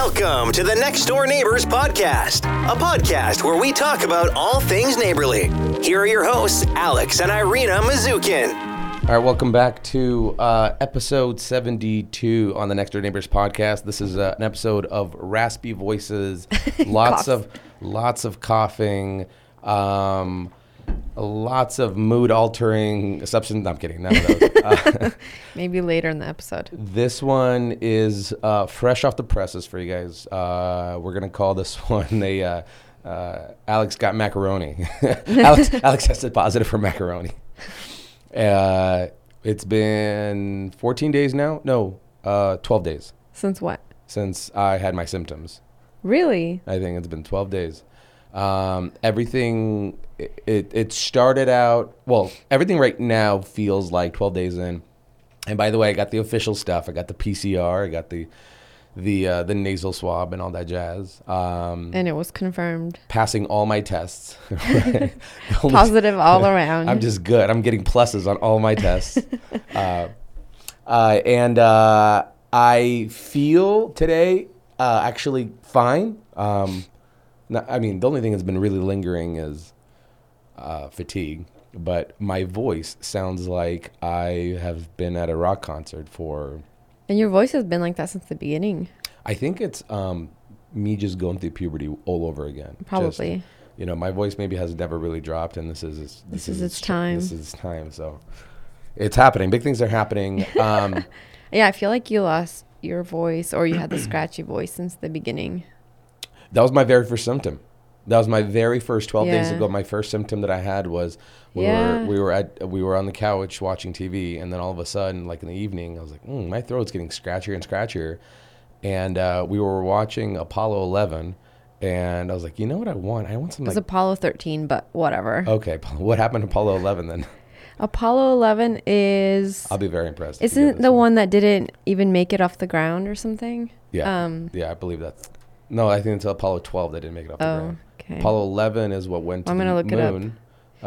Welcome to the Next Door Neighbors Podcast, a podcast where we talk about all things neighborly. Here are your hosts, Alex and Irina Mazukin. All right, welcome back to uh, episode 72 on the Next Door Neighbors podcast. This is uh, an episode of raspy voices, lots of lots of coughing, um, lots of mood altering substance. No, I'm kidding. None of those. Uh, Maybe later in the episode. this one is uh, fresh off the presses for you guys. Uh, we're gonna call this one a uh, uh, Alex got macaroni. Alex, Alex tested positive for macaroni. Uh, it's been 14 days now. No, uh, 12 days Since what? since I had my symptoms. Really? I think it's been 12 days. Um, everything it, it started out well. Everything right now feels like 12 days in. And by the way, I got the official stuff. I got the PCR. I got the the uh, the nasal swab and all that jazz. Um, And it was confirmed. passing all my tests. Positive all around. I'm just good. I'm getting pluses on all my tests. uh, uh, and uh, I feel today uh, actually fine. Um, not, I mean, the only thing that's been really lingering is uh, fatigue. But my voice sounds like I have been at a rock concert for. and your voice has been like that since the beginning. I think it's um, me just going through puberty all over again. Just, Probably. you know, my voice maybe has never really dropped, and this is this, This is its time. This is its time. So it's happening. Big things are happening. Um, Yeah, I feel like you lost your voice or you had the scratchy voice since the beginning. that was my very first symptom. That was my very first. Twelve days ago, my first symptom that I had was we Yeah. were we were at we were on the couch watching TV, and then all of a sudden, like in the evening, I was like, mm, my throat's getting scratchier and scratchier, and uh, we were watching Apollo Eleven, and I was like, you know what I want? I want It some was like. Apollo 13, but whatever. Okay, what happened to Apollo 11 then? Apollo 11 is. I'll be very impressed. Isn't the this one that didn't even make it off the ground or something? Yeah. Um, yeah, I believe that's. No, I think it's Apollo 12 that didn't make it off the Oh, ground. Okay. Apollo 11 is what went to I'm the gonna look it up. moon.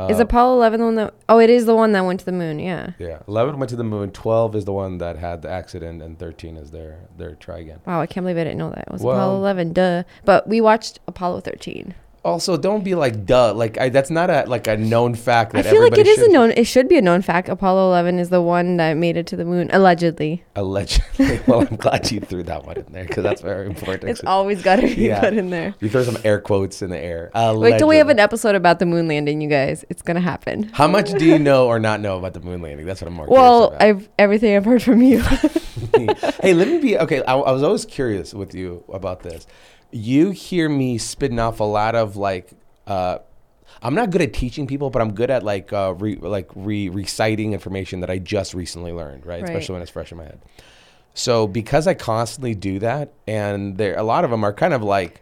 is Uh, Apollo 11 the one that. Oh, it is the one that went to the moon. Yeah. Yeah, 11 went to the moon. 12 is the one that had the accident, and 13 is their their try again. Wow, I can't believe I didn't know that. It was Well- Apollo 11. Duh. But we watched Apollo 13. Also, don't be like duh. Like I, that's not a like a known fact. That i feel like it is a known. It should be a known fact. Apollo 11 is the one that made it to the moon, allegedly. Allegedly. well, I'm glad you threw that one in there because that's very important. It's always got to be Yeah. put in there. You throw some air quotes in the air. Wait till we have an episode about the moon landing, you guys. It's gonna happen. How much do you know or not know about the moon landing? That's what I'm more Well, about. I've everything I've heard from you. hey, let me be okay. I, I was always curious with you about this. You hear me spitting off a lot of like. Uh, I'm not good at teaching people, but I'm good at like uh, re, like re reciting information that I just recently learned, right? Right. Especially when it's fresh in my head. So because I constantly do that, and there a lot of them are kind of like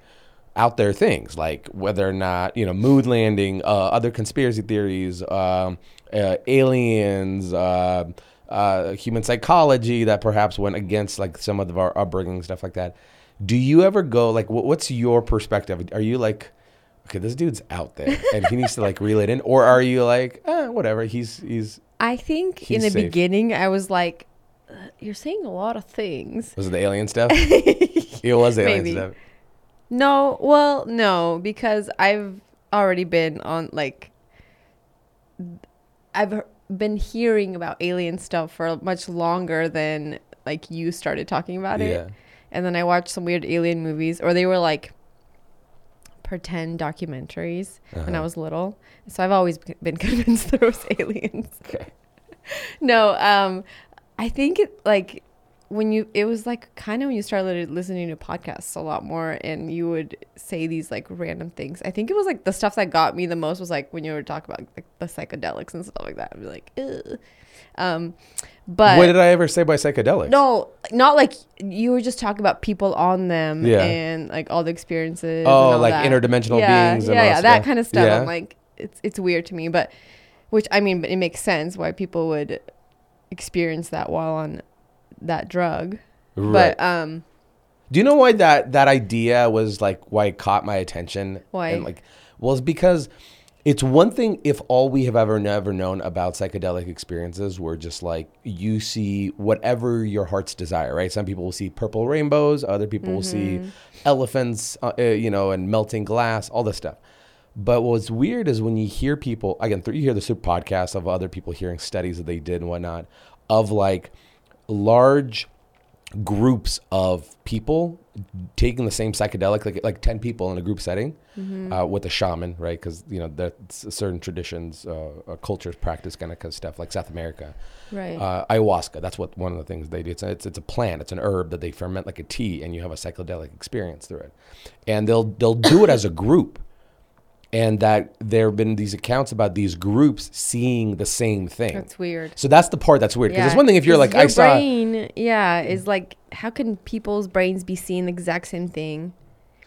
out there things, like whether or not you know moon landing, uh, other conspiracy theories, um, uh, aliens, uh, uh, human psychology that perhaps went against like some of our upbringing stuff like that. Do you ever go like, what, what's your perspective? Are you like, okay, this dude's out there and he needs to like reel it in, or are you like, eh, whatever, he's he's I think He's in the safe. beginning I was like, "Uh, "You're saying a lot of things." was it the alien stuff? it was the alien Maybe. stuff. No, well, no, because I've already been on like I've been hearing about alien stuff for much longer than like you started talking about Yeah. it. And then I watched some weird alien movies or they were like pretend documentaries when I Uh-huh. was little. So I've always been convinced there was aliens. Okay. No, um, I think it like when you it was like kind of when you started listening to podcasts a lot more, and you would say these like random things. I think it was like the stuff that got me the most was like when you were talking about like the psychedelics and stuff like that. I'd be like, Ugh. um, but what did I ever say by psychedelics? no, not like you were just talking about people on them Yeah. and like all the experiences. Oh, and all like that. interdimensional yeah, beings Yeah, yeah, that that kind of stuff. Yeah. I'm like, it's it's weird to me, but which I mean, but it makes sense why people would experience that while on that drug. Right. But um, Do you know why that that idea was like why it caught my attention? Why? And like, well, it's because It's one thing if all we have ever never known about psychedelic experiences were just like you see whatever your heart's desire, right? Some people will see purple rainbows, other people will see elephants, uh, uh, you know, and melting glass, all this stuff. But what's weird is when you hear people again, you hear the super podcasts of other people hearing studies that they did and whatnot of like large groups of people taking the same psychedelic, like like ten people in a group setting, uh, with a shaman, right? Because you know there's certain traditions, uh, uh, cultures practice kind of stuff, like South America, Right. uh, ayahuasca. That's what one of the things they do. It's a, it's, it's a plant. It's an herb that they ferment like a tea, and you have a psychedelic experience through it. And they'll they'll do it as a group, and that there have been these accounts about these groups seeing the same thing. That's weird. So that's the part that's weird. Because it's one thing if you're like, I your saw. brain, yeah, is like, how can people's brains be seeing the exact same thing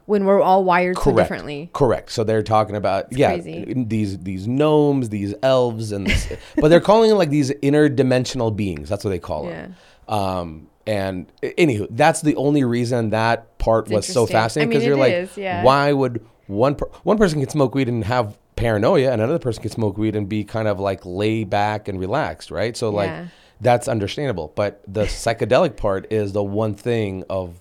when we're all wired so differently? Correct. So they're talking about yeah crazy. these these gnomes, these elves, and this, but they're calling it like these interdimensional beings. That's what they call them. Um, and anywho, that's the only reason that part It's was so fascinating I because mean, you're like, is, yeah. why would one per- one person can smoke weed and have paranoia, and another person can smoke weed and be kind of like lay back and relaxed, right? So like Yeah. that's understandable. But the psychedelic part is the one thing of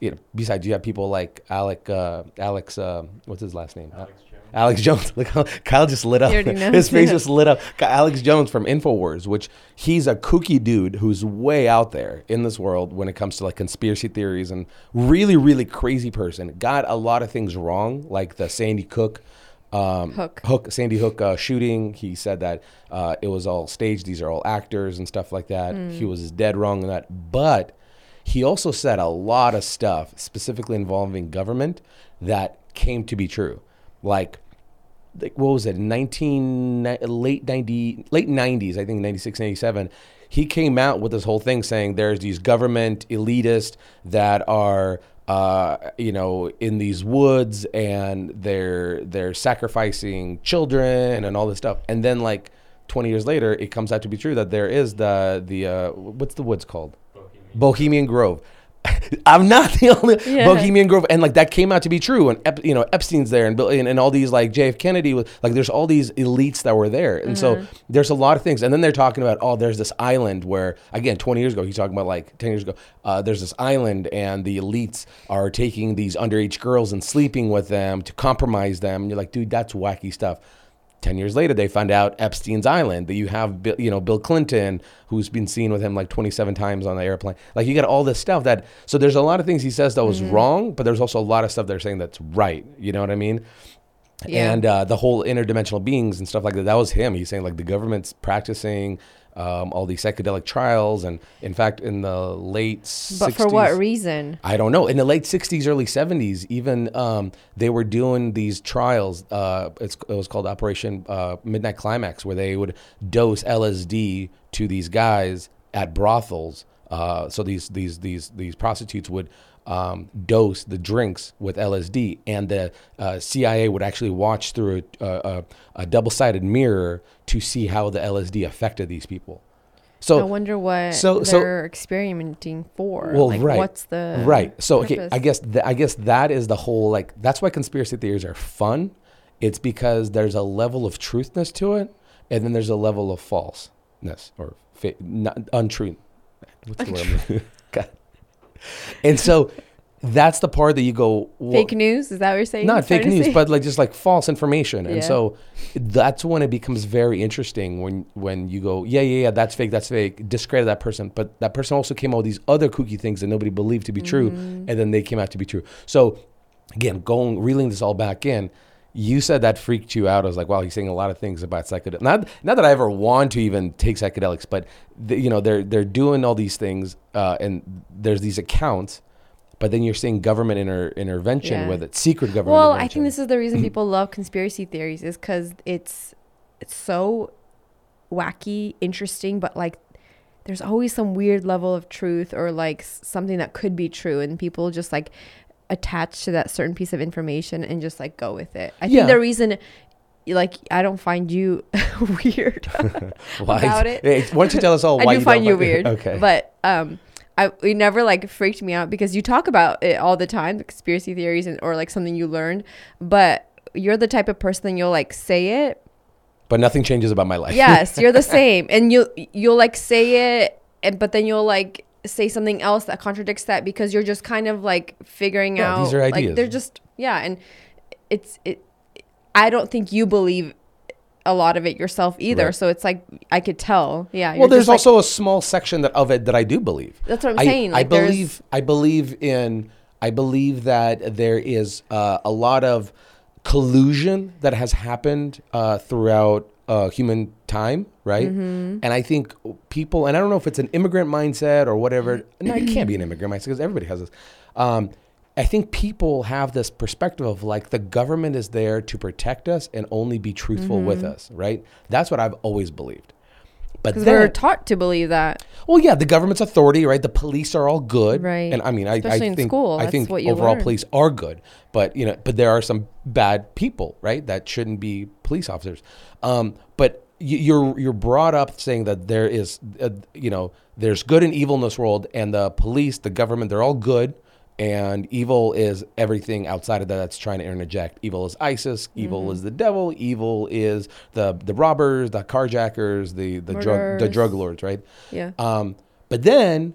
you know, besides you have people like Alec, uh, Alex, uh, what's his last name? Alex Jones. Alex Jones. Look how Kyle just lit up. You already know. His face just lit up. Alex Jones from Infowars, which he's a kooky dude who's way out there in this world when it comes to like conspiracy theories and really, really crazy person. Got a lot of things wrong, like the Sandy Cook. Um, Hook. Hook, Sandy Hook uh, shooting. He said that uh, it was all staged. These are all actors and stuff like that. Hmm. He was dead wrong on that. But he also said a lot of stuff, specifically involving government, that came to be true. Like, like what was it? Nineteen late ninety late nineties, I think 96, 97. He came out with this whole thing saying there's these government elitists that are uh, you know, in these woods and they're they're sacrificing children and all this stuff. And then like 20 years later, it comes out to be true that there is the the uh, what's the woods called? Bohemian Grove. I'm not the only Yeah. Bohemian Grove, and like that came out to be true. And Ep, you know Epstein's there, and, Bill- and and all these like JF Kennedy, was like there's all these elites that were there, and so there's a lot of things. And then they're talking about oh, there's this island where again 20 years ago he's talking about like 10 years ago, uh, there's this island, and the elites are taking these underage girls and sleeping with them to compromise them. And you're like, dude, that's wacky stuff. Ten years later, they find out Epstein's Island. That you have, Bill- you know, Bill Clinton, who's been seen with him like 27 times on the airplane. Like you got all this stuff that. So there's a lot of things he says that was wrong, but there's also a lot of stuff they're saying that's right. You know what I mean? Yeah. And uh, the whole interdimensional beings and stuff like that. That was him. He's saying like the government's practicing um, all these psychedelic trials, and in fact, in the late But 60s, for what reason? I don't know. In the late '60s, early '70s, even um, they were doing these trials. Uh, it's, it was called Operation uh, Midnight Climax, where they would dose LSD to these guys at brothels. Uh, so these these these these prostitutes would um, dose the drinks with LSD, and the uh, CIA would actually watch through a, a, a double-sided mirror to see how the LSD affected these people. So I wonder what so- so- they're experimenting for. well, like, right. What's the right? So okay. I guess th- I guess that is the whole like that's why conspiracy theories are fun. It's because there's a level of truthness to it, and then there's a level of falseness or fa- not, untruth. What's the word? God. And so that's the part that you go well, fake news. Is that what you're saying? not fake news, but like just like false information. And so that's when it becomes very interesting when when you go, yeah, yeah, yeah, that's fake, that's fake, discredit that person. But that person also came out with these other kooky things that nobody believed to be true, Mm-hmm. and then they came out to be true. So again, going reeling this all back in. You said that freaked you out. I was like, wow, he's saying a lot of things about psychedelics. Not, not that I ever want to even take psychedelics, but the, you know, they're they're doing all these things, uh, and there's these accounts, but then you're seeing government inter- intervention Yeah. with it, secret government. Well, I think this is the reason people love conspiracy theories is because it's it's so wacky, interesting, but like there's always some weird level of truth or like something that could be true, and people just like attach to that certain piece of information and just like go with it. I Yeah. think the reason. Like I don't find you weird Why? about it. Hey, why don't you tell us all I why do you find you weird. Okay. But um I it never like freaked me out because you talk about it all the time, the conspiracy theories and or like something you learned. But you're the type of person you'll like say it. But nothing changes about my life. Yes, you're the same, and you you'll like say it, and but then you'll like say something else that contradicts that because you're just kind of like figuring Yeah, out. these are Like ideas. they're just yeah, and it's it. I don't think you believe a lot of it yourself either. Right. So it's like I could tell. Yeah. well, there's just, like- also a small section that, of it that I do believe. That's what I'm I, saying, I like, there's- believe. I believe in. I believe that there is uh, a lot of collusion that has happened uh, throughout uh, human time, right? Mm-hmm. And I think people, and I don't know if it's an immigrant mindset or whatever. no, it can't be an immigrant mindset because everybody has this. Um, I think people have this perspective of like the government is there to protect us and only be truthful with Mm-hmm. us, right? That's what I've always believed. But because we're taught to believe that. well, yeah, the government's authority, right? The police are all good, Right. And I mean, I, I think school, I think overall learn. police are good, but you know, but there are some bad people, right? That shouldn't be police officers. Um, but you, you're you're brought up saying that there is, uh, you know, there's good and evil in this world, and the police, the government, they're all good. And evil is everything outside of that that's trying to interject. Evil is ISIS. Evil Mm-hmm. is the devil. Evil is the the robbers, the carjackers, the the drug the drug lords, right? Yeah. Um, but then,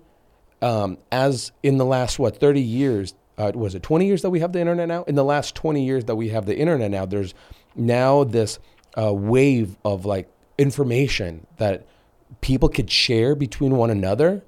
um, as in the last what thirty years, uh, was it twenty years that we have the internet now? In the last twenty years that we have the internet now, there's now this uh, wave of like information that people could share between one another,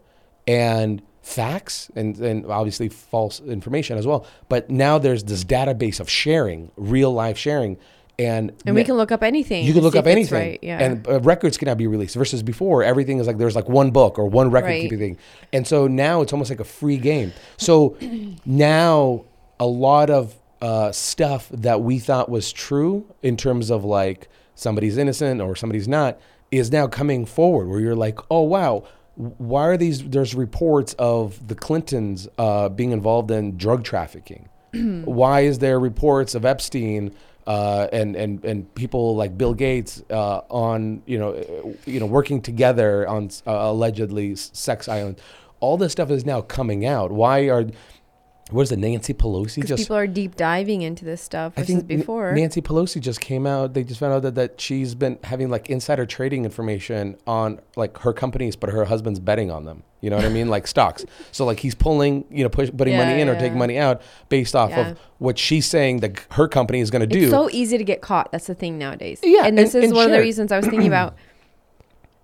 and facts and, and obviously false information as well. But now there's this database of sharing, real life sharing. And, and we can look up anything. you can look up anything, Right. Yeah. and uh, records can now be released. Versus before, everything is like there's like one book or one record Right. keeping thing, and so now it's almost like a free game. So now a lot of uh, stuff that we thought was true in terms of like somebody's innocent or somebody's not is now coming forward, where you're like, oh wow. Why are these? There's reports of the Clintons uh, being involved in drug trafficking. Why is there reports of Epstein uh, and and and people like Bill Gates uh, on you know uh, you know working together on uh, allegedly sex island. All this stuff is now coming out. Why are what is it? Nancy Pelosi just people are deep diving into this stuff I versus think N- before. Nancy Pelosi just came out. They just found out that, that she's been having like insider trading information on like her companies, but her husband's betting on them. You know what I mean? Like stocks. So like he's pulling, you know, push, putting Yeah, money in or yeah. taking money out based off Yeah. of what she's saying that her company is going to do. It's so easy to get caught. That's the thing nowadays. Yeah, and this and- is and one of the reasons I was thinking about.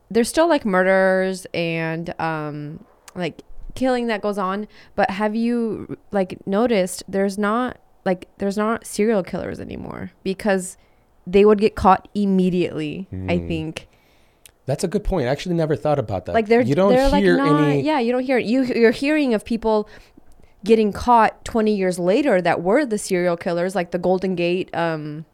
There's still like murders and um like killing that goes on, but have you like noticed there's not like there's not serial killers anymore because they would get caught immediately. I Hmm. think That's a good point. I actually never thought about that. like they're you don't they're like hear not any. yeah you don't hear you you're hearing of people getting caught 20 years later that were the serial killers like the Golden Gate um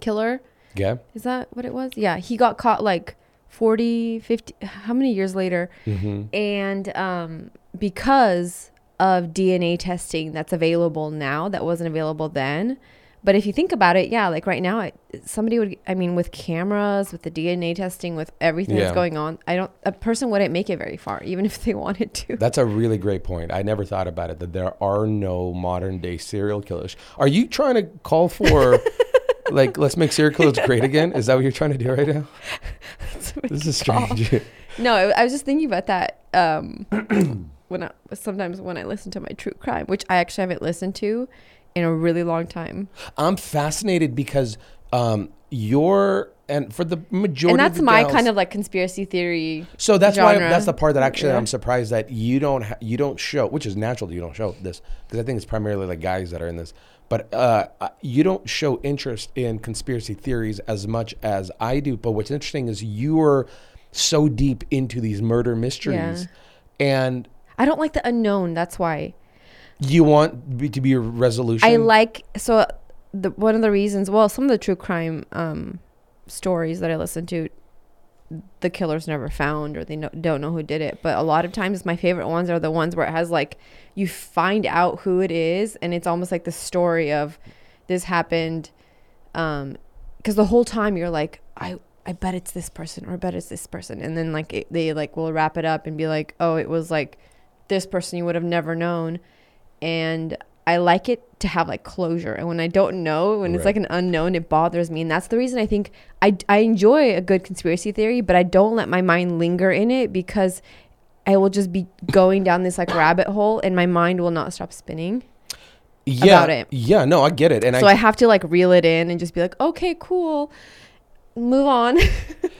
killer Yeah. is that what it was? Yeah, he got caught like 40, 50, how many years later? Mm-hmm. And um, because of DNA testing that's available now that wasn't available then. But if you think about it, yeah, like right now, it, somebody would, I mean, with cameras, with the DNA testing, with everything Yeah. that's going on, I don't, a person wouldn't make it very far, even if they wanted to. That's a really great point. I never thought about it that there are no modern day serial killers. Are you trying to call for like let's make serial killers great again? Is that what you're trying to do right now? This is strange. No, I, I was just thinking about that um, when I sometimes when I listen to my true crime, which I actually haven't listened to in a really long time. I'm fascinated because um, you're and for the majority and that's my gals- kind of like conspiracy theory. So that's why that's the part that actually Yeah. I'm surprised that you don't ha- you don't show, which is natural that you don't show this because I think it's primarily like guys that are in this. But uh, uh, you don't show interest in conspiracy theories as much as I do. But what's interesting is you're so deep into these murder mysteries, and I don't like the unknown. That's why you want to be a resolution. I like so the one of the reasons. Well, some of the true crime um, stories that I listen to, the killer's never found or they no, don't know who did it. But a lot of times, my favorite ones are the ones where it has like you find out who it is, and it's almost like the story of this happened. Um, because the whole time you're like, I I bet it's this person or I bet it's this person, and then like it, they like will wrap it up and be like, oh, it was like this person you would have never known, and I like it to have like closure. And when I don't know, when it's like an unknown, it bothers me. And that's the reason I think I, I enjoy a good conspiracy theory, but I don't let my mind linger in it because I will just be going down this like rabbit hole and my mind will not stop spinning. yeah, about it. Yeah, no, I get it, and so I, I have to like reel it in and just be like, okay, cool. Move on.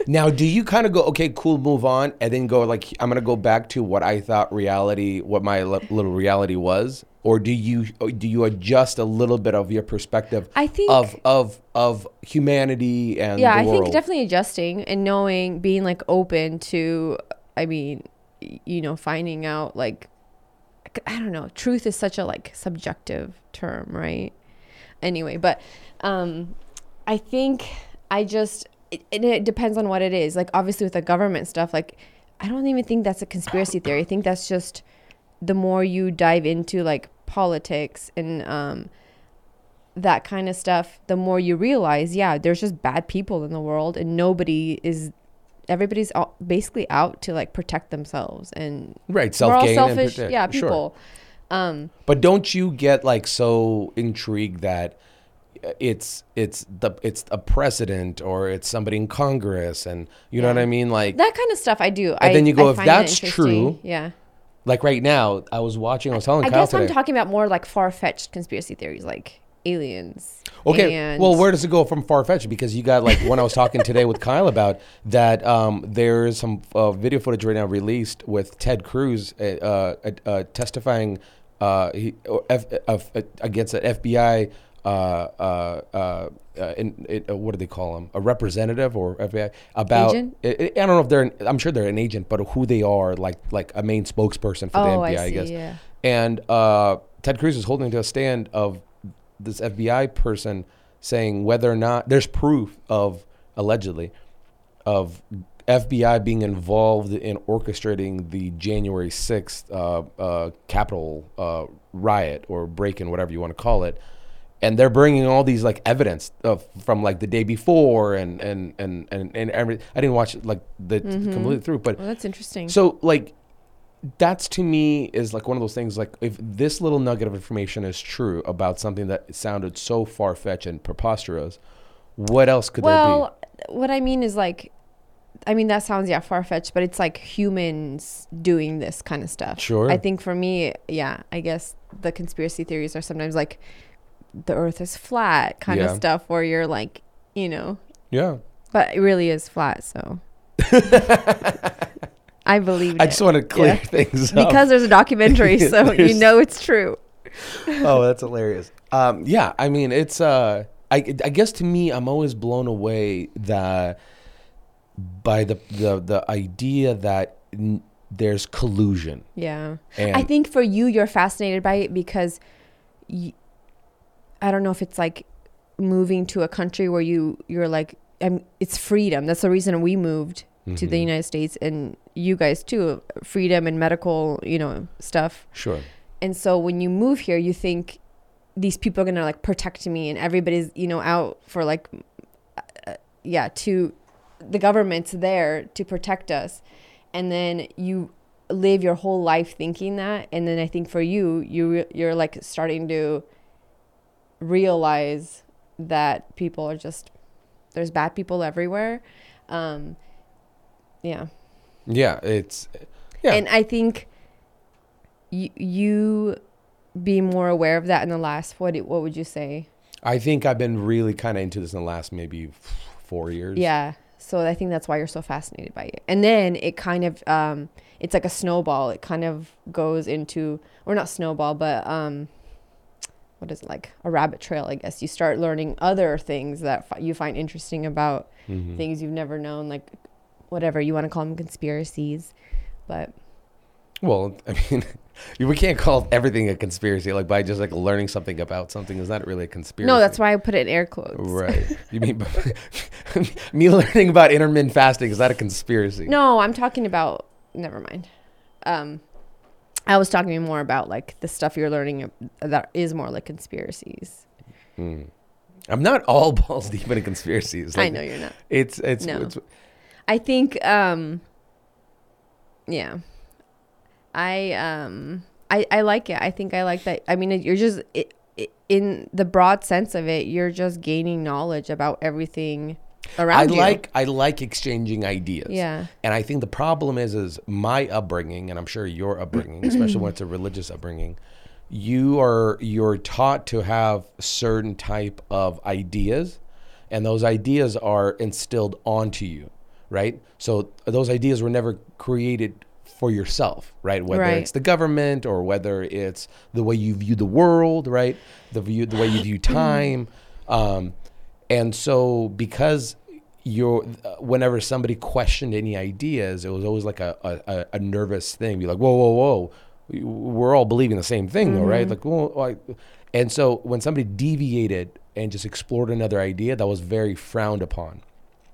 Now, do you kind of go, okay, cool, move on, and then go like, I'm gonna go back to what I thought reality, what my li- little reality was, or do you do you adjust a little bit of your perspective? I think- of of of humanity and yeah, I think definitely adjusting and knowing, being like open to, I mean, you know, finding out like, I don't know, truth is such a like subjective term, right? Anyway, but um, I think I just, it, and it depends on what it is. Like, obviously, with the government stuff, like, I don't even think that's a conspiracy theory. I think that's just the more you dive into like politics and, um, that kind of stuff, the more you realize, yeah, there's just bad people in the world, and nobody is, everybody's all, basically out to like protect themselves, and right, self gain, selfish, protect. yeah, Sure. people. Um, But don't you get like so intrigued that it's it's the it's a president or it's somebody in Congress and you know what I mean? Like that kind of stuff I do. And I, then you go, I if that's true, yeah. Like right now, I was watching. I was telling I Kyle guess I'm talking about more like far fetched conspiracy theories, like aliens. Okay. and- well, where does it go from far fetched? Because you got like when I was talking today with Kyle about that, um, there is some uh, video footage right now released with Ted Cruz uh, uh, uh, testifying uh, he, F, uh, against an FBI. Uh, uh, uh, uh, in, what do they call them? A representative or FBI about? Agent? I, I don't know if they're. An, I'm sure they're an agent, but who they are, like like a main spokesperson for Oh, the I FBI, I, see, guess. yeah. And uh, Ted Cruz is holding to a stand of this FBI person saying whether or not there's proof of allegedly of FBI being involved in orchestrating the January 6th uh, uh, Capitol uh, riot or break in, whatever you want to call it. And they're bringing all these like evidence of, from like the day before and and and and, and every, I didn't watch like the mm-hmm. completely through, but Well, that's interesting. so like that's to me is like one of those things like if this little nugget of information is true about something that sounded so far fetched and preposterous, what else could there be? well, what I mean is like, I mean that sounds yeah far fetched, but it's like humans doing this kind of stuff. Sure. I think for me, yeah, I guess the conspiracy theories are sometimes like the Earth is flat kind Yeah. of stuff, where you're like, you know. Yeah. but it really is flat. So I believe I it just want to clear Yeah. things up. because there's a documentary, so you know it's true. oh, that's hilarious. Um, yeah, I mean, it's. Uh, I, I guess to me, I'm always blown away that by the the the idea that n- there's collusion. Yeah. And I think for you, you're fascinated by it because y I don't know if it's like moving to a country where you you're like um, it's freedom. That's the reason we moved to the Mhm. United States and you guys too, freedom and medical, you know, stuff. sure. And so when you move here, you think these people are gonna like protect me, and everybody's you know out for like, uh, yeah, to the government's there to protect us, and then you live your whole life thinking that, and then I think for you, you you're like starting to realize that people are just there's bad people everywhere. Um, yeah. Yeah, it's. Yeah. And I think you you be more aware of that in the last what what would you say? I think I've been really kind of into this in the last maybe four years. Yeah. So I think that's why you're so fascinated by it. And then it kind of um it's like a snowball. It kind of goes into or not snowball, but um what is it like a rabbit trail, I guess. You start learning other things that fi- you find interesting about Mhm. things you've never known like whatever you want to call them conspiracies. But Well, I mean, we can't call everything a conspiracy. Like by just like learning something about something is not really a conspiracy. no, that's why I put it in air quotes. Right. You mean me learning about intermittent fasting is that a conspiracy? No, I'm talking about. Never mind. Um, I was talking more about like the stuff you're learning that is more like conspiracies. Mm. I'm not all balls deep in conspiracies. I know you're not. It's it's, No. it's I think. Um, yeah. I um I, I like it. I think I like that. I mean, it, you're just it, it, in the broad sense of it, you're just gaining knowledge about everything around I you. like I like exchanging ideas. Yeah. And I think the problem is is my upbringing, and I'm sure your upbringing, especially when it's a religious upbringing, you are you're taught to have certain type of ideas, and those ideas are instilled onto you, right? So those ideas were never created for yourself, right? Whether Right. it's the government or whether it's the way you view the world, right? The view the way you view time. Um, and so because you're uh, whenever somebody questioned any ideas, it was always like a, a, a- nervous thing. Be like, whoa, whoa, whoa, We- we're all believing the same thing, though, right? Like, well, like, and so when somebody deviated and just explored another idea, that was very frowned upon.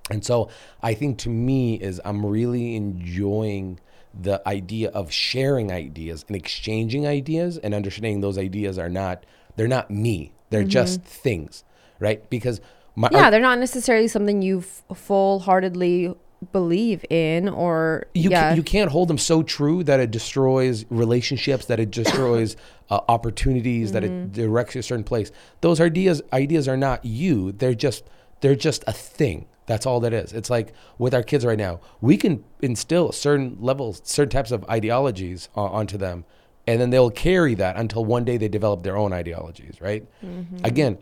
And so I think to me is I'm really enjoying the idea of sharing ideas and exchanging ideas and understanding those ideas are not they're not me. They're just things, right? Because my yeah, they're not necessarily something you f- full-heartedly believe in or you yeah. can, you can't hold them so true that it destroys relationships, that it destroys uh, opportunities, that Mm-hmm. it directs you a certain place. Those ideas ideas are not you. They're just they're just a thing. That's all that is. It's like with our kids right now, we can instill certain levels, certain types of ideologies uh, onto them, and then they'll carry that until one day they develop their own ideologies. Right? Mm-hmm. Again,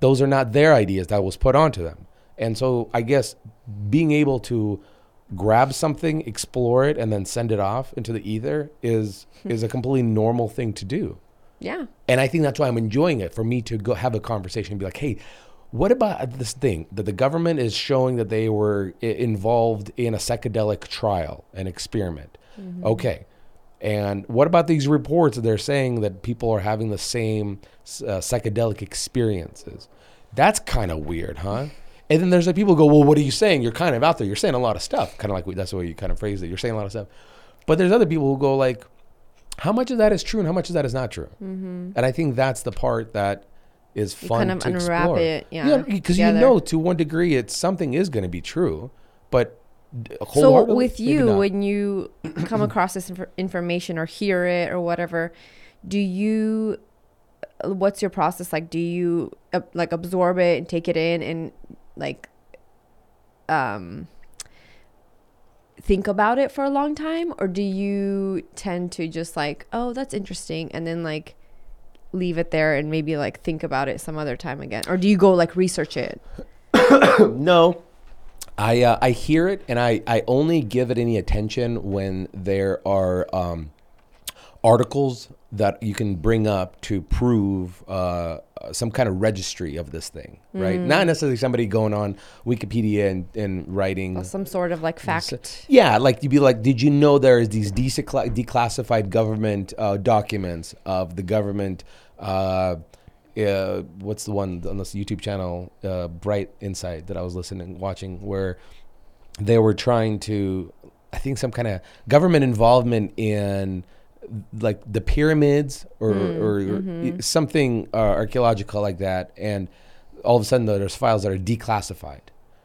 those are not their ideas that was put onto them. And so I guess being able to grab something, explore it, and then send it off into the ether is hmm. is a completely normal thing to do. yeah. And I think that's why I'm enjoying it for me to go have a conversation and be like, hey, what about this thing that the government is showing that they were involved in a psychedelic trial, an experiment? Mm-hmm. Okay. And what about these reports that they're saying that people are having the same uh, psychedelic experiences? That's kind of weird, huh? And then there's like people go, well, what are you saying? You're kind of out there. You're saying a lot of stuff. Kind of like we, that's the way you kind of phrase it. You're saying a lot of stuff. But there's other people who go like, how much of that is true and how much of that is not true? And I think that's the part that is fun You kind of to unwrap explore. it, yeah, because you together. know to one degree it's something is going to be true, but So with you, when you come across this infor- information or hear it or whatever, do you? What's your process like? Do you uh, like absorb it and take it in and like, um, think about it for a long time, or do you tend to just like, oh, that's interesting, and then like leave it there and maybe like think about it some other time again, or do you go like research it? no, I uh, I hear it and I I only give it any attention when there are um, articles that you can bring up to prove uh, some kind of registry of this thing, right? Mm. Not necessarily somebody going on Wikipedia and, and writing Some sort of like fact. Yeah, like you'd be like, did you know there is these decla- declassified government uh, documents of the government? Uh, uh, what's the one on this YouTube channel, uh, Bright Insight, that I was listening, watching, where they were trying to, I think, some kind of government involvement in like the pyramids or, or, or something uh, archaeological like that, and all of a sudden there's files that are declassified,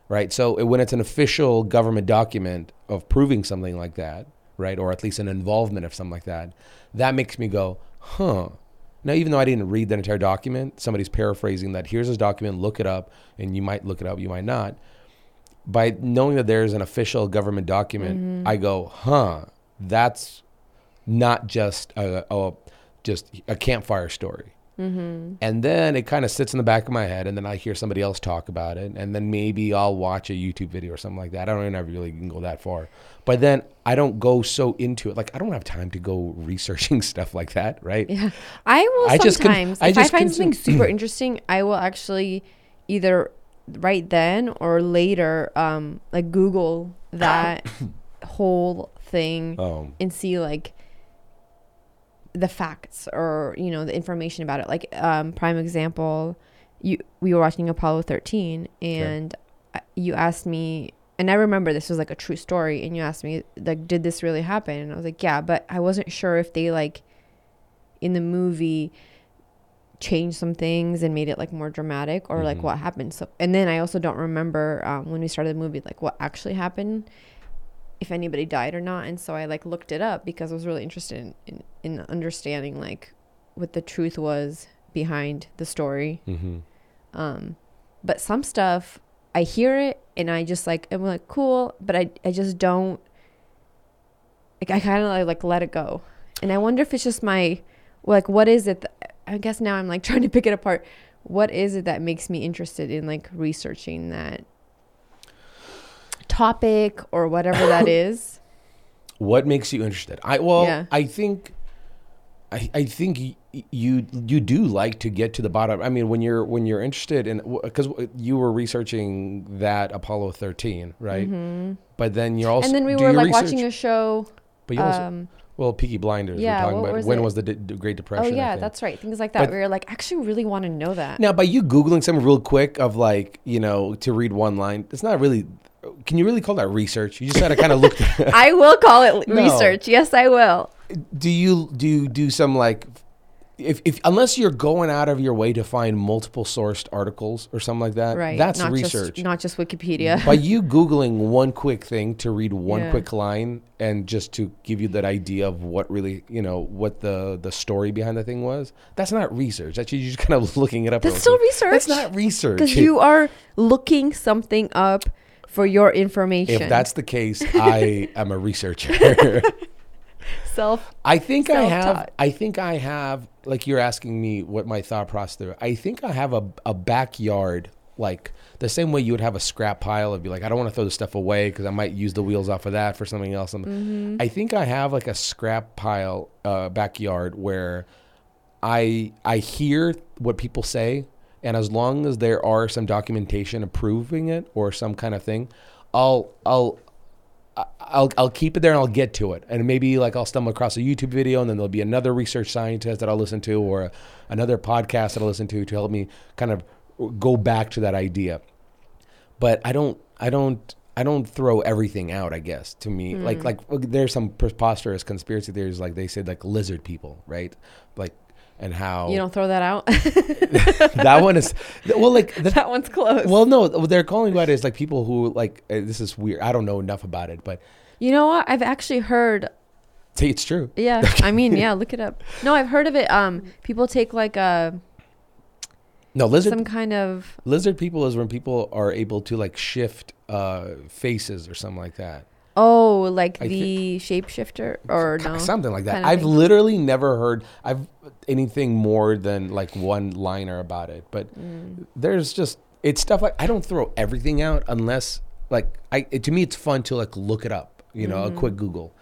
right? So when it's an official government document of proving something like that, right, or at least an involvement of something like that, that makes me go, huh. Now, even though I didn't read that entire document, somebody's paraphrasing that. Here's this document. Look it up, and you might look it up, you might not. By knowing that there's an official government document, mm-hmm. I go, huh, that's not just a, a just a campfire story. Mm-hmm. And then it kind of sits in the back of my head, and then I hear somebody else talk about it, and then maybe I'll watch a YouTube video or something like that. I don't even really can go that far, but then I don't go so into it. Like I don't have time to go researching stuff like that, right? Yeah. I will I just con- sometimes I if I find consume- something super interesting, I will actually either right then or later um like Google that whole thing Um, and see like the facts or you know the information about it. Like um prime example, you we were watching Apollo 13 and I- you asked me and I remember this was like a true story and you asked me like did this really happen? And I was like, yeah, but I wasn't sure if they like in the movie changed some things and made it like more dramatic or like Mhm. what happened so and then i also don't remember um, when we started the movie like what actually happened if anybody died or not. And so I like looked it up because I was really interested in, in, in understanding like what the truth was behind the story. Mm-hmm. Um, but some stuff I hear it and I just like I'm like cool, but I I just don't like I kind of like, let it go. And I wonder if it's just my like what is it? th- I guess now I'm like trying to pick it apart. What is it that makes me interested in like researching that topic or whatever that is? What makes you interested? I well, Yeah. I think, I I think y- you you do like to get to the bottom. I mean, when you're when you're interested in because you were researching that Apollo 13, right? But then you're also Mm-hmm. and then we were like research- watching a show. But you also, Um, well, Peaky Blinders. yeah, we're talking what about was when it? was the, Great oh Depression? I yeah, that's right. Things like that. But- we were like, actually, really want to know that. Now, by you googling something real quick of like you know to read one line, it's not really. Can you really call that research? You just gotta kind of look. I will call it No. research. Yes, I will. do you do you do some like if, if unless you're going out of your way to find multiple sourced articles or something like that Right. that's not research Just, not just Wikipedia. by you googling one quick thing to read one Yeah. quick line and just to give you that idea of what really you know what the the story behind the thing was that's not research that's you just kind of looking it up That's still research. that's not research Because you are looking something up for your information. if that's the case i am a researcher self. I think I have. I think I have. Like you're asking me what my thought process. There. I think I have a a backyard like the same way you would have a scrap pile of be like I don't want to throw this stuff away because I might use the wheels off of that for something else. Mm-hmm. I think I have like a scrap pile uh, backyard where I I hear what people say, and as long as there are some documentation approving it or some kind of thing, I'll I'll I'll I'll keep it there and I'll get to it. And maybe like I'll stumble across a YouTube video and then there'll be another research scientist that I'll listen to or another podcast that I'll listen to to help me kind of go back to that idea. But I don't I don't I don't throw everything out, I guess, to me. Hmm. Like like there's some preposterous conspiracy theories like they said like lizard people, right? Like and how You don't throw that out. that one is well like the, that one's close. well no what they're calling about is like people who like uh, this is weird. I don't know enough about it, but you know what? I've actually heard. say it's true. Yeah, I mean, yeah. Look it up. No, I've heard of it. Um, people take like a No, lizard some kind of. lizard people is when people are able to like shift uh faces or something like that. Oh, like I the shapeshifter or no? Something like that. I've thing. literally never heard I've anything more than like one liner about it. But Mm. there's just it's stuff like I don't throw everything out unless like I it, to me it's fun to like look it up, you know, Mm-hmm. a quick Google.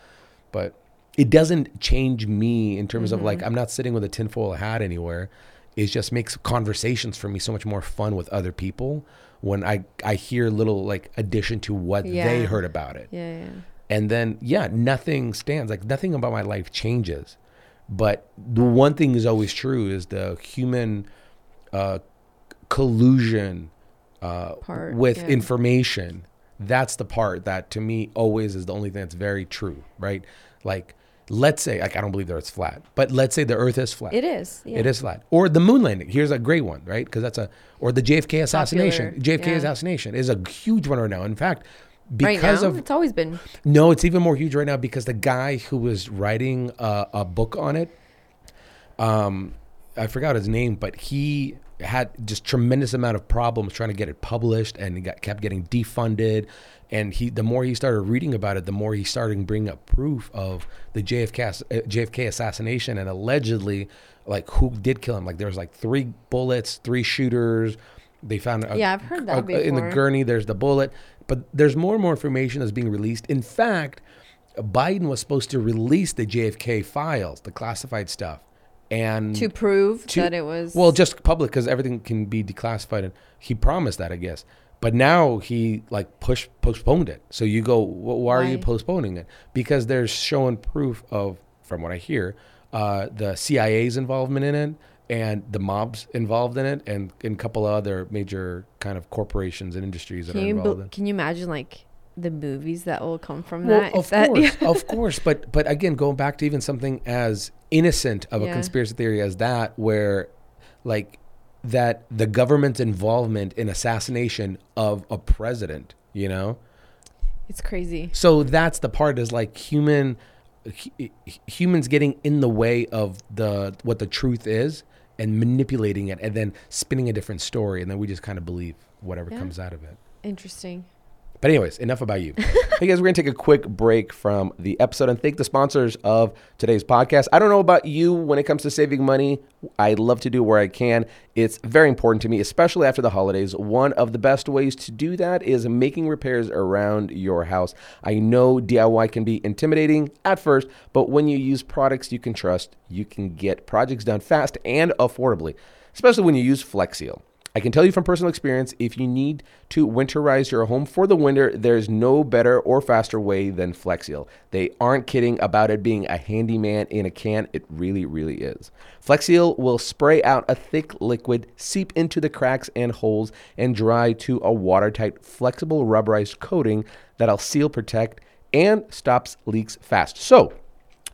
But it doesn't change me in terms of like Mm-hmm. I'm not sitting with a tinfoil hat anywhere. It just makes conversations for me so much more fun with other people when I I hear little like addition to what they heard about it Yeah, yeah. and then yeah nothing stands like nothing about my life changes but the one thing is always true is the human uh, collusion uh, Part, with yeah. information that's the part that to me always is the only thing that's very true right like let's say like i don't believe the earth's flat but let's say the earth is flat It is. Yeah. it is flat. Or the moon landing. Here's a great one, right? Because that's a or the JFK assassination. Popular, JFK yeah. assassination is a huge one right now. In fact, because now, of it's always been. no, it's even more huge right now because the guy who was writing a, a book on it, um, I forgot his name, but he had just tremendous amount of problems trying to get it published, and he got kept getting defunded. And he, the more he started reading about it, the more he started bringing up proof of the JFK uh, JFK assassination, and allegedly, like who did kill him. Like there was like three bullets, three shooters. They found a, Yeah, I've heard that a- in the gurney. There's the bullet, but there's more and more information that's being released. In fact, Biden was supposed to release the JFK files, the classified stuff, and To prove to- that it was. well, just public because everything can be declassified. And he promised that, I guess. But now he like push postponed it. So you go, well, why, are you postponing it? Because there's showing proof of, from what I hear, uh, the CIA's involvement in it and the mobs involved in it, and, and a couple of other major kind of corporations and industries that can are you involved be- in. can you imagine like the movies that will come from Well, that? Of that- course, of course, but but again, going back to even something as innocent of a Yeah. conspiracy theory as that, where like that the government's involvement in assassination of a president, you know, It's crazy. So that's the part is like human humans getting in the way of the what the truth is and manipulating it and then spinning a different story and then we just kind of believe whatever Yeah. comes out of it. Interesting. But anyways, enough about you. hey guys, we're gonna take a quick break from the episode and thank the sponsors of today's podcast. I don't know about you when it comes to saving money. I love to do where I can. It's very important to me, especially after the holidays. One of the best ways to do that is making repairs around your house. I know DIY can be intimidating at first, but when you use products you can trust, you can get projects done fast and affordably, especially when you use Flex Seal. I can tell you from personal experience if you need to winterize your home for the winter, there's no better or faster way than Flex Seal. They aren't kidding about it being a handyman in a can. It really, really is. Flex Seal will spray out a thick liquid, seep into the cracks and holes, and dry to a watertight, flexible rubberized coating that'll seal, protect, and stops leaks fast. So,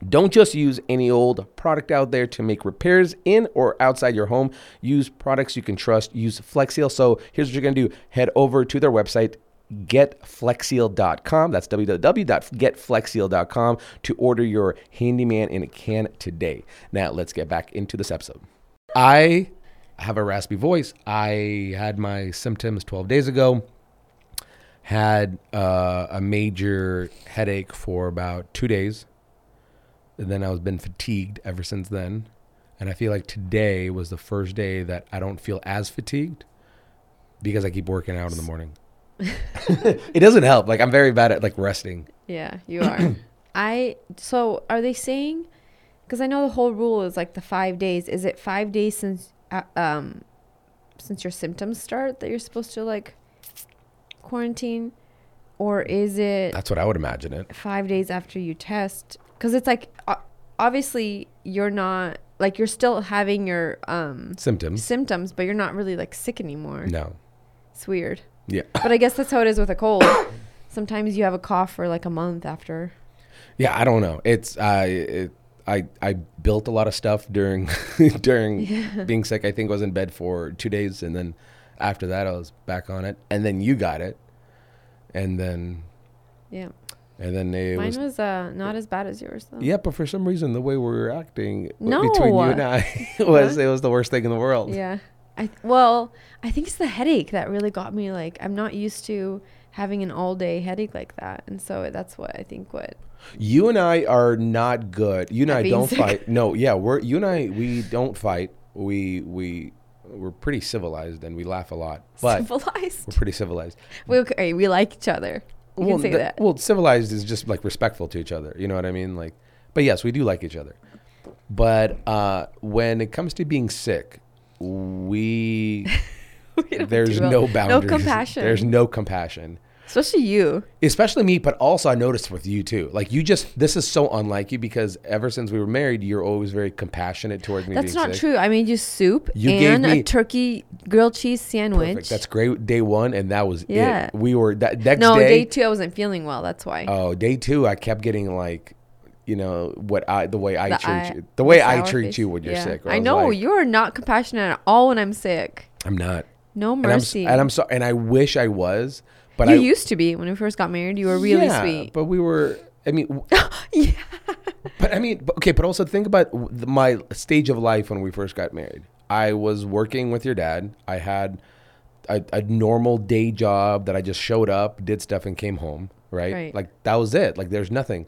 don't just use any old product out there to make repairs in or outside your home. Use products you can trust. Use Flexseal. So here's what you're going to do head over to their website, getflexseal.com. That's www.getflexseal.com to order your handyman in a can today. Now, let's get back into this episode. I have a raspy voice. I had my symptoms 12 days ago. Had uh, a major headache for about two days and then I was been fatigued ever since then. And I feel like today was the first day that I don't feel as fatigued because I keep working out in the morning. it doesn't help. Like I'm very bad at like resting. Yeah, you are. I so are they saying? Because I know the whole rule is like the five days. Is it five days since uh, um since your symptoms start that you're supposed to like quarantine, or is it That's what I would imagine it. five days after you test? Because it's like obviously you're not like you're still having your um Symptoms. symptoms, but you're not really like sick anymore. No. It's weird. Yeah. But I guess that's how it is with a cold. Sometimes you have a cough for like a month after. Yeah, I don't know. It's I it, I I built a lot of stuff during during being sick. I think I was in bed for 2 days and then after that I was back on it. And then you got it. And then Yeah. And then it Mine was was, uh not as bad as yours though. Yeah, but for some reason, the way we were acting No. between you and I was it was the worst thing in the world. Yeah. I well, I think it's the headache that really got me like I'm not used to having an all day headache like that. And so that's what I think what You and I are not good. You and I don't sick. fight. No, yeah, we're you and I we don't fight. We we we're pretty civilized and we laugh a lot, but civilized. we're pretty civilized. We okay, we like each other. You well, can say th- that. well, civilized is just like respectful to each other. You know what I mean? Like, but yes, we do like each other. But uh, when it comes to being sick, we We there's do well. no boundaries. No compassion. There's no compassion. Especially you. especially me but also i noticed with you too like you just this is so unlike you because ever since we were married you're always very compassionate towards me That's not sick. true. I made you soup You and a turkey grilled cheese sandwich. Perfect. that's great day one and that was Yeah. it we were that next no, day, No, day two I wasn't feeling well. That's why. oh day two i kept getting like you know what i the way i The treat you the way i treat face. you when you're Yeah. sick where I know like, you're not compassionate at all when I'm sick. i'm not No and i'm, mercy. and I'm so and i wish i was but you i used to be when we first got married. You were really Yeah, sweet. but we were i mean yeah. But I mean, okay, but also think about my stage of life when we first got married. I was working with your dad. I had a, a normal day job that I just showed up, did stuff, and came home. Right? Right. Like that was it. Like there's nothing.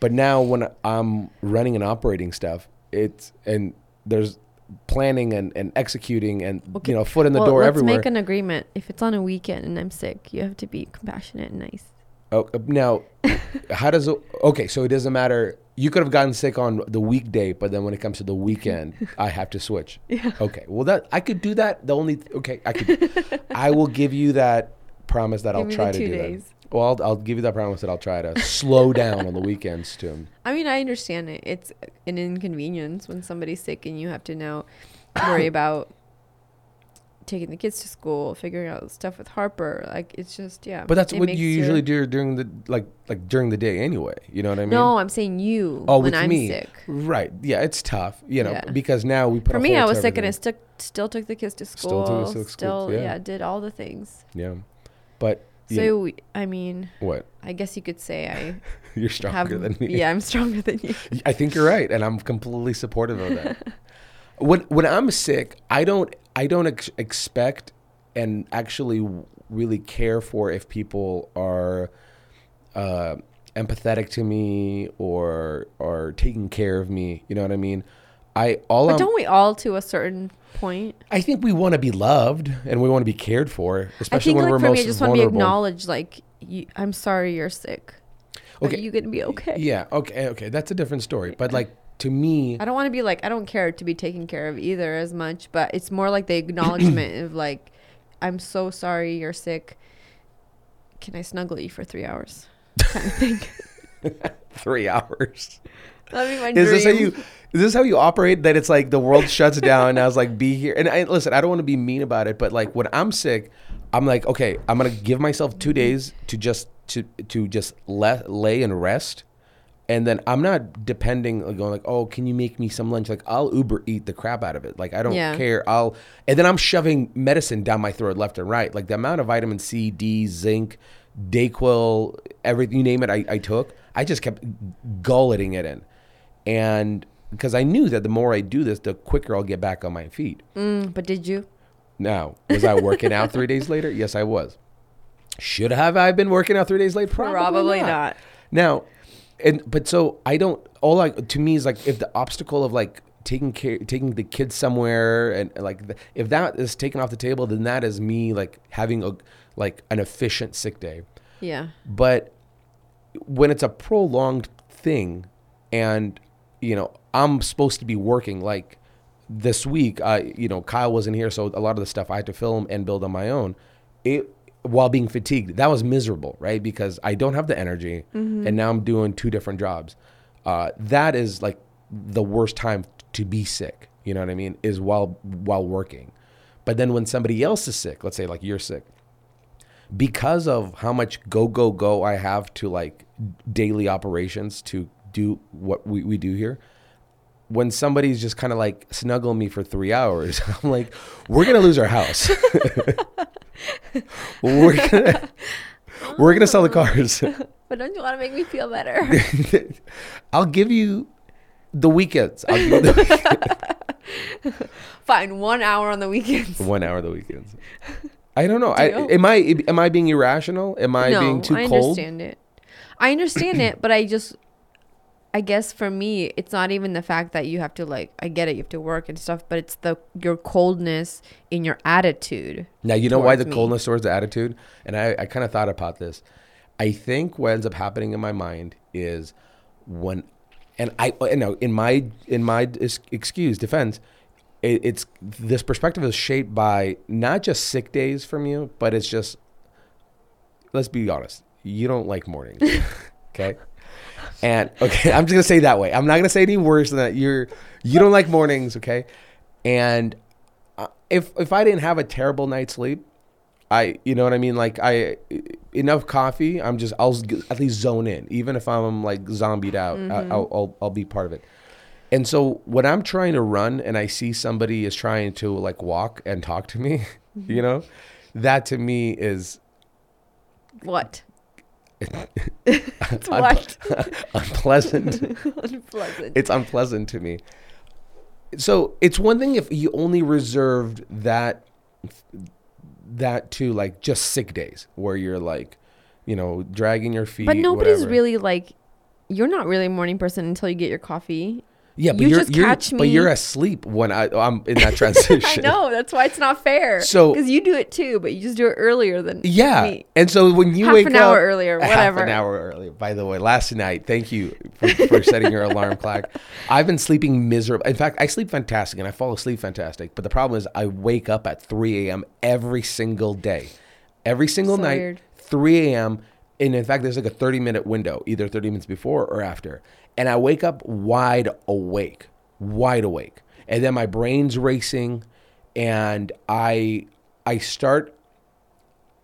But now when I'm running and operating stuff, it's and there's planning and, and executing and Okay. you know foot in the well, door let's everywhere. make an agreement. If it's on a weekend and I'm sick, you have to be compassionate and nice. Oh, uh, now, how does it? Okay, so it doesn't matter. You could have gotten sick on the weekday, but then when it comes to the weekend, I have to switch. Yeah. Okay. Well, that I could do that. The only okay, I could. I will give you that promise that Give I'll try to do days. that. Well, I'll, I'll give you that promise that I'll try to slow down on the weekends too. I mean, I understand it. It's an inconvenience when somebody's sick and you have to now worry about taking the kids to school, figuring out stuff with Harper. Like it's just yeah. But that's what you usually do during the like like during the day anyway. You know what I mean? No, I'm saying you Oh, when with I'm me, sick. right? Yeah, it's tough, you know, Yeah. because now we put For me, I was sick and I everything. still still took the kids to Still school. took the Still, kids to school, yeah. yeah. did all the things. Yeah, but So I mean, what? I guess you could say I You're have. stronger than me. Yeah, I'm stronger than you. I think you're right, and I'm completely supportive of that. when when I'm sick, I don't I don't ex- expect and actually really care for if people are uh, empathetic to me or are taking care of me. You know what I mean? I all But I'm, don't we all to a certain point? I think we want to be loved and we want to be cared for, I especially think when like we're for most me, I just want to be acknowledged. Like, you, I'm sorry you're sick. Okay. Are you gonna be okay? Yeah, okay, okay, that's a different story. But like to me, I don't want to be like I don't care to be taken care of either as much, but it's more like the acknowledgement of like, I'm so sorry you're sick. Can I snuggle you for three hours? Kind of thing. three hours. That'd be my Is this how you? Is this how you operate? That it's like the world shuts down. and I was like, be here. And I, listen, I don't want to be mean about it, but like when I'm sick, I'm like, okay, I'm gonna give myself two days to just to to just let lay and rest, and then I'm not depending like going like, oh, can you make me some lunch? Like I'll Uber eat the crap out of it. Like I don't Yeah. care. I'll and then I'm shoving medicine down my throat left and right. Like the amount of vitamin C, D, zinc, Dayquil, everything you name it, I, I took. I just kept gulleting it in, and because I knew that the more I do this, the quicker I'll get back on my feet. Mm, but did you? No. was I working out three days later? Yes, I was. Should have I been working out three days later? Probably, Probably not. not. Now, and but so I don't. All like to me is like if the obstacle of like taking care, taking the kids somewhere, and like the, if that is taken off the table, then that is me like having a like an efficient sick day. Yeah. But when it's a prolonged thing, and you know I'm supposed to be working like this week, I you know Kyle wasn't here, so a lot of the stuff I had to film and build on my own. It while being fatigued, that was miserable, right? Because I don't have the energy, and now I'm doing two different jobs. Uh, that is like the worst time to be sick. You know what I mean? Is while while working. But then when somebody else is sick, let's say like you're sick, because of how much go go go I have to like daily operations to do what we, we do here. When somebody's just kind of like snuggle me for three hours, I'm like, we're gonna lose our house. we're gonna we're gonna sell the cars. But don't you want to make me feel better? I'll give you the weekends. I'll give you the Fine, one hour on the weekends. one hour the weekends. I don't know. I, am I am I being irrational? Am I no, being too I cold? I understand it. I understand it, but I just, I guess for me, it's not even the fact that you have to like. I get it, you have to work and stuff, but it's the your coldness in your attitude. Now you know why the me. coldness towards the attitude, and I, I kind of thought about this. I think what ends up happening in my mind is when, and I you know in my in my excuse defense, it, it's this perspective is shaped by not just sick days from you, but it's just let's be honest, you don't like mornings, okay? And okay, I'm just gonna say that way. I'm not gonna say any worse than that. You're you don't like mornings, okay? And uh, if if I didn't have a terrible night's sleep, I you know what I mean. Like I enough coffee, I'm just I'll at least zone in, even if I'm like zombied out. I, I'll, I'll I'll be part of it. And so when I'm trying to run and I see somebody is trying to like walk and talk to me, you know, that to me is What? it's what? unpleasant. Unpleasant. it's unpleasant to me. So it's one thing if you only reserved that that to like just sick days where you're like, you know, dragging your feet. but nobody's whatever. really like. You're not really a morning person until you get your coffee. Yeah, but you you're, just you're catch but you're asleep when I I'm in that transition. I know that's why it's not fair. So- because you do it too, but you just do it earlier than me. Yeah, me. and so when you Half wake an hour up earlier, half whatever. an hour earlier. By the way, last night, thank you for, for setting your alarm clock. I've been sleeping miserable. In fact, I sleep fantastic and I fall asleep fantastic. But the problem is, I wake up at 3 a.m. every single day, every single So night, weird. 3 a.m. And in fact, there's like a 30 minute window, either 30 minutes before or after, and I wake up wide awake, wide awake, and then my brain's racing, and I I start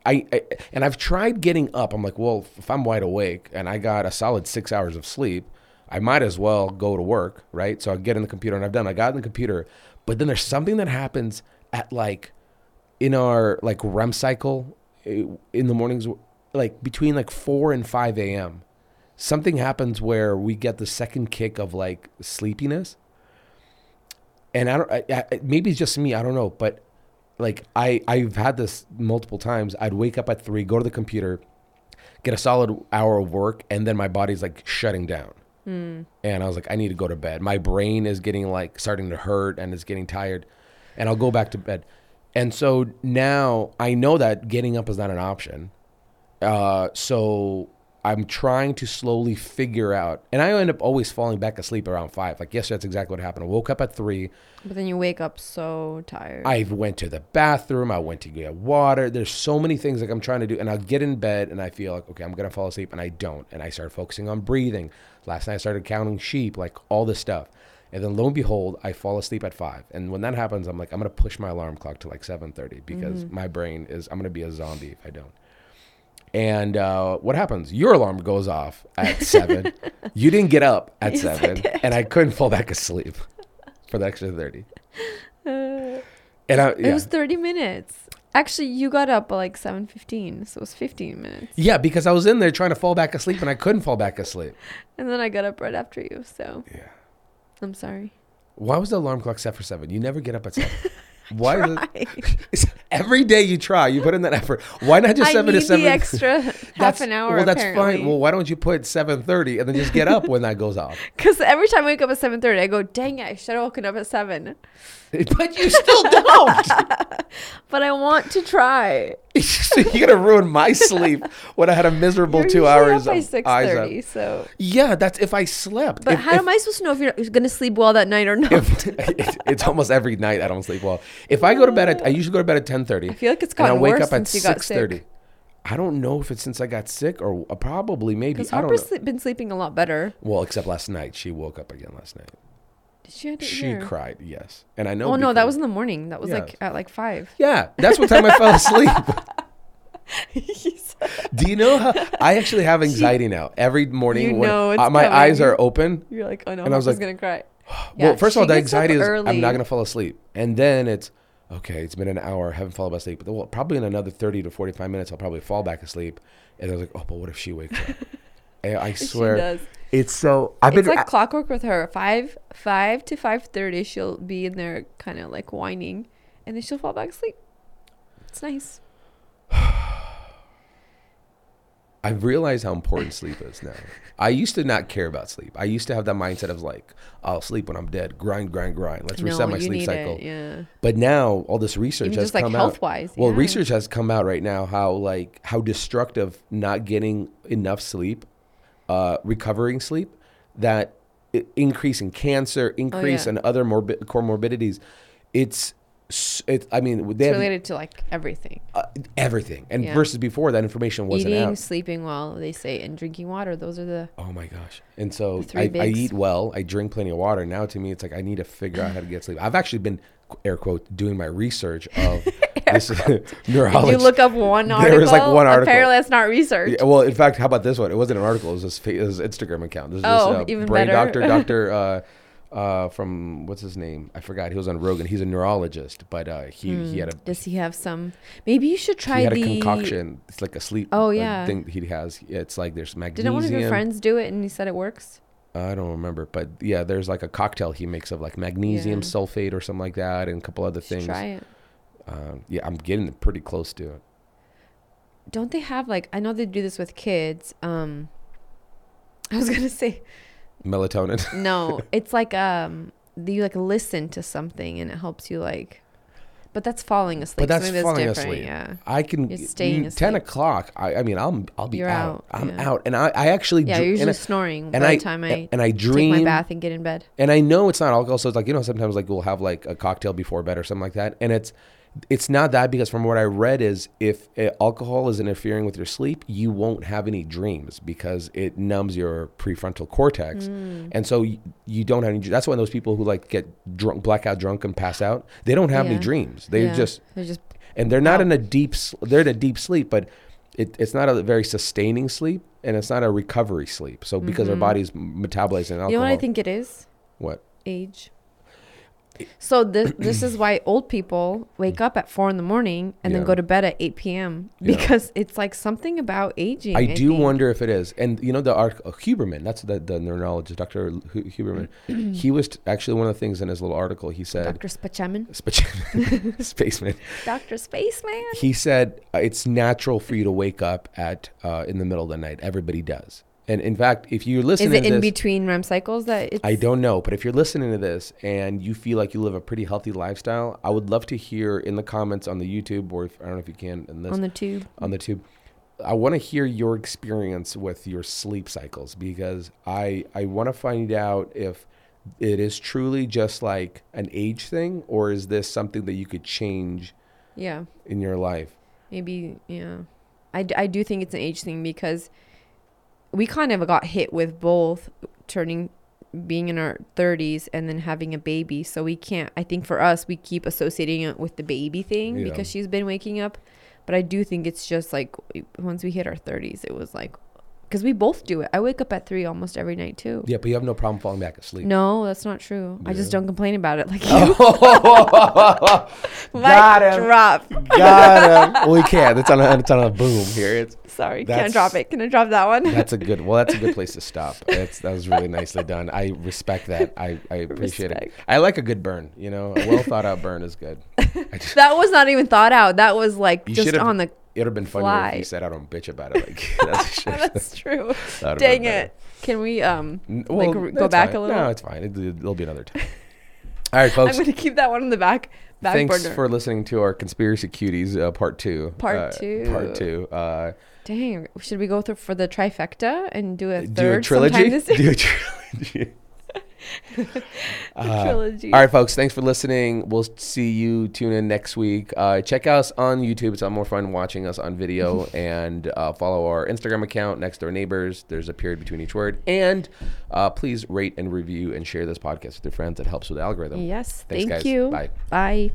I, I and I've tried getting up. I'm like, well, if I'm wide awake and I got a solid six hours of sleep, I might as well go to work, right? So I get in the computer and I've done. I got in the computer, but then there's something that happens at like in our like REM cycle eh, in the mornings like between like 4 and 5 a.m something happens where we get the second kick of like sleepiness. And i don't I, I, maybe it's just me i don't know but like i i've had this multiple times. I'd wake up at 3 go to the computer get a solid hour of work and then my body's like shutting down. And i was like i need to go to bed. My brain is getting like starting to hurt and it's getting tired and i'll go back to bed. And so now i know that getting up is not an option. Uh, so I'm trying to slowly figure out, and I end up always falling back asleep around five. Like yesterday, that's exactly what happened. I woke up at three. But then you wake up so tired. I went to the bathroom. I went to get water. There's so many things like I'm trying to do, and I'll get in bed and I feel like okay, I'm gonna fall asleep, and I don't. And I start focusing on breathing. Last night I started counting sheep, like all this stuff. And then lo and behold, I fall asleep at five. And when that happens, I'm like, I'm gonna push my alarm clock to like 7:30 because mm-hmm. my brain is I'm gonna be a zombie if I don't. And uh, what happens? Your alarm goes off at seven. you didn't get up at Yes, seven, did. and I couldn't fall back asleep for the extra thirty. and I, It was 30 minutes. Actually, you got up at like 7:15, so it was 15 minutes. yeah, because I was in there trying to fall back asleep, and I couldn't fall back asleep. And then I got up right after you, so Yeah. I'm sorry. Why was the alarm clock set for seven? You never get up at seven. Why? It, every day you try, you put in that effort. Why not just I seven need to seven? the extra half an hour. Well, that's apparently. fine. Well, why don't you put seven thirty and then just get up when that goes off? Because every time I wake up at 7:30, I go, "Dang it! I should have woken up at 7." But you still don't. But I want to try. so you're gonna ruin my sleep when I had a miserable You're two hours up by of eyes up. 6:30, so. Yeah, that's if I slept. But If- how if- am I supposed to know if you're going to sleep well that night or not? if- it's, it's almost every night I don't sleep well. If I go to bed at, I usually go to bed at ten thirty. I feel like it's and I gotten wake worse up at since you got six thirty. sick. I don't know if it's since I got sick or uh, probably maybe Because Harper's sleep, been sleeping a lot better. Well, except last night, she woke up again last night. Did she? Didn't She hear. cried, yes, and I know. Oh no, that was in the morning. That was Yeah. like at like five. Yeah, that's what time I fell asleep. Do you know how I actually have anxiety now? Every morning, You when uh, my coming. eyes are open. You're like, oh no, And I was like, gonna cry. Well, first of all, the anxiety is I'm not gonna fall asleep, and then it's okay. It's been an hour, I haven't fallen asleep. But well, probably in another thirty to forty-five minutes, I'll probably fall back asleep. And I was like, oh, but what if she wakes up? I She swear, does. it's so. I've It's been like clockwork with her. Five, five to five thirty, she'll be in there, kind of like whining, and then she'll fall back asleep. It's nice. I've realized how important sleep is now. I used to not care about sleep. I used to have that mindset of like, I'll sleep when I'm dead. Grind, grind, grind. Let's reset no, my you sleep need cycle. it. Yeah. But now all this research Even has just like come health out. wise. Well, yeah. research has come out right now how like how destructive not getting enough sleep, uh, recovering sleep, that i- increase in cancer, increase Oh, yeah. in other morbid comorbidities. It's it. I mean, they It's have related to like everything. uh, everything, and Yeah. versus before that information wasn't Eating, out. sleeping well, they say, and drinking water. Those are the Oh my gosh! And so I, I eat well. I drink plenty of water. Now to me, it's like I need to figure out how to get sleep. I've actually been air quote doing my research of this neurology. You look up one article. There was, like, one article. Apparently, that's not research. Yeah, well, in fact, how about this one? It wasn't an article. It was this, fa- it was his Instagram account. This is Oh, this, uh, even brain better. doctor, doctor uh, uh, from what's his name? I forgot. He was on Rogan. He's a neurologist, but uh, he he had a Does he have some? Maybe you should try he had the. a concoction. It's like a sleep. Oh, uh, yeah. thing he has. It's like there's magnesium. Didn't one of your friends do it and he said it works? I don't remember, but yeah, there's like a cocktail he makes of like magnesium Yeah. sulfate or something like that, and a couple other things. Try it. Um, yeah, I'm getting pretty close to it. Don't they have like? I know they do this with kids. Um, I was gonna say Melatonin. no. it's like um, you like listen to something and it helps you like. But that's falling asleep. But that's Something falling different, asleep. Yeah. I can You're staying mm, ten o'clock. I, I mean, I'm I'll be You're out. out, I'm yeah. out, and I, I actually Yeah, dr- you're and usually I, snoring and by I the time I and I take my bath and get in bed. and I know it's not alcohol. So it's like you know sometimes like we'll have like a cocktail before bed or something like that, and it's it's not that because from what I read is if uh, alcohol is interfering with your sleep, you won't have any dreams because it numbs your prefrontal cortex, Mm. and so you, you don't have any. That's why those people who like get drunk, blackout drunk, and pass out, they don't have any dreams. They Yeah. just They're just and they're not out. in a deep. They're in a deep sleep, but. It, it's not a very sustaining sleep, and it's not a recovery sleep. So because our Mhm. body's metabolizing alcohol, You know what I think it is? What? Age. So this this is why old people wake up at four in the morning and Yeah. then go to bed at eight p.m. Yeah. because it's like something about aging. I do think. wonder if it is. And you know, the arc, uh, Huberman, that's the, the neurologist, Dr. Hu- Huberman. he was t- actually one of the things in his little article, he said, Dr. Spaceman. Space- Spaceman. Dr. Spaceman. He said uh, it's natural for you to wake up at uh, in the middle of the night. Everybody does. And in fact, if you're listening Is it to in this, between REM cycles that it's I don't know, but if you're listening to this and you feel like you live a pretty healthy lifestyle, I would love to hear in the comments on the YouTube or if, I don't know if you can in this on the tube? on the tube. I want to hear your experience with your sleep cycles because I I want to find out if it is truly just like an age thing or is this something that you could change Yeah. in your life? Maybe, yeah. I, d- I do think it's an age thing because we kind of got hit with both turning, being in our 30s and then having a baby. So we can't, I think for us, we keep associating it with the baby thing Yeah. because she's been waking up. But I do think it's just like once we hit our 30s, it was like, because we both do it. I wake up at three almost every night too. Yeah, but you have no problem falling back asleep. No, that's not true. I just don't complain about it like you. Got him. drop. Got him. well, we can't. It's on a it's on a boom here. It's Sorry, That's- can't drop it. Can I drop that one? that's a good. Well, that's a good place to stop. That's that was really nicely done. I respect that. I I appreciate it. I like a good burn. You know, a well thought out burn is good. Just, That was not even thought out. That was like just on the. It'd have been funnier if you said I don't bitch about it. Like that's, That's true. Dang it. Can we um N- like well, go back fine. a little? No, it's fine. It, it'll be another time. All right, folks. I'm gonna keep that one in the back back Thanks burner. for listening to our conspiracy cuties uh, part two. Part Uh, two. Part two. Uh, Dang, should we go through for the trifecta and do a third do a trilogy. Do a trilogy. Uh, trilogy. All right, folks. Thanks for listening. We'll see you. Tune in next week. Uh, check us on YouTube. It's a lot more fun watching us on video. and uh, follow our Instagram account, Next Door Neighbors. There's a period between each word. And uh, please rate and review and share this podcast with your friends. It helps with the algorithm. Yes, Thanks, thank guys. you. Bye. Bye.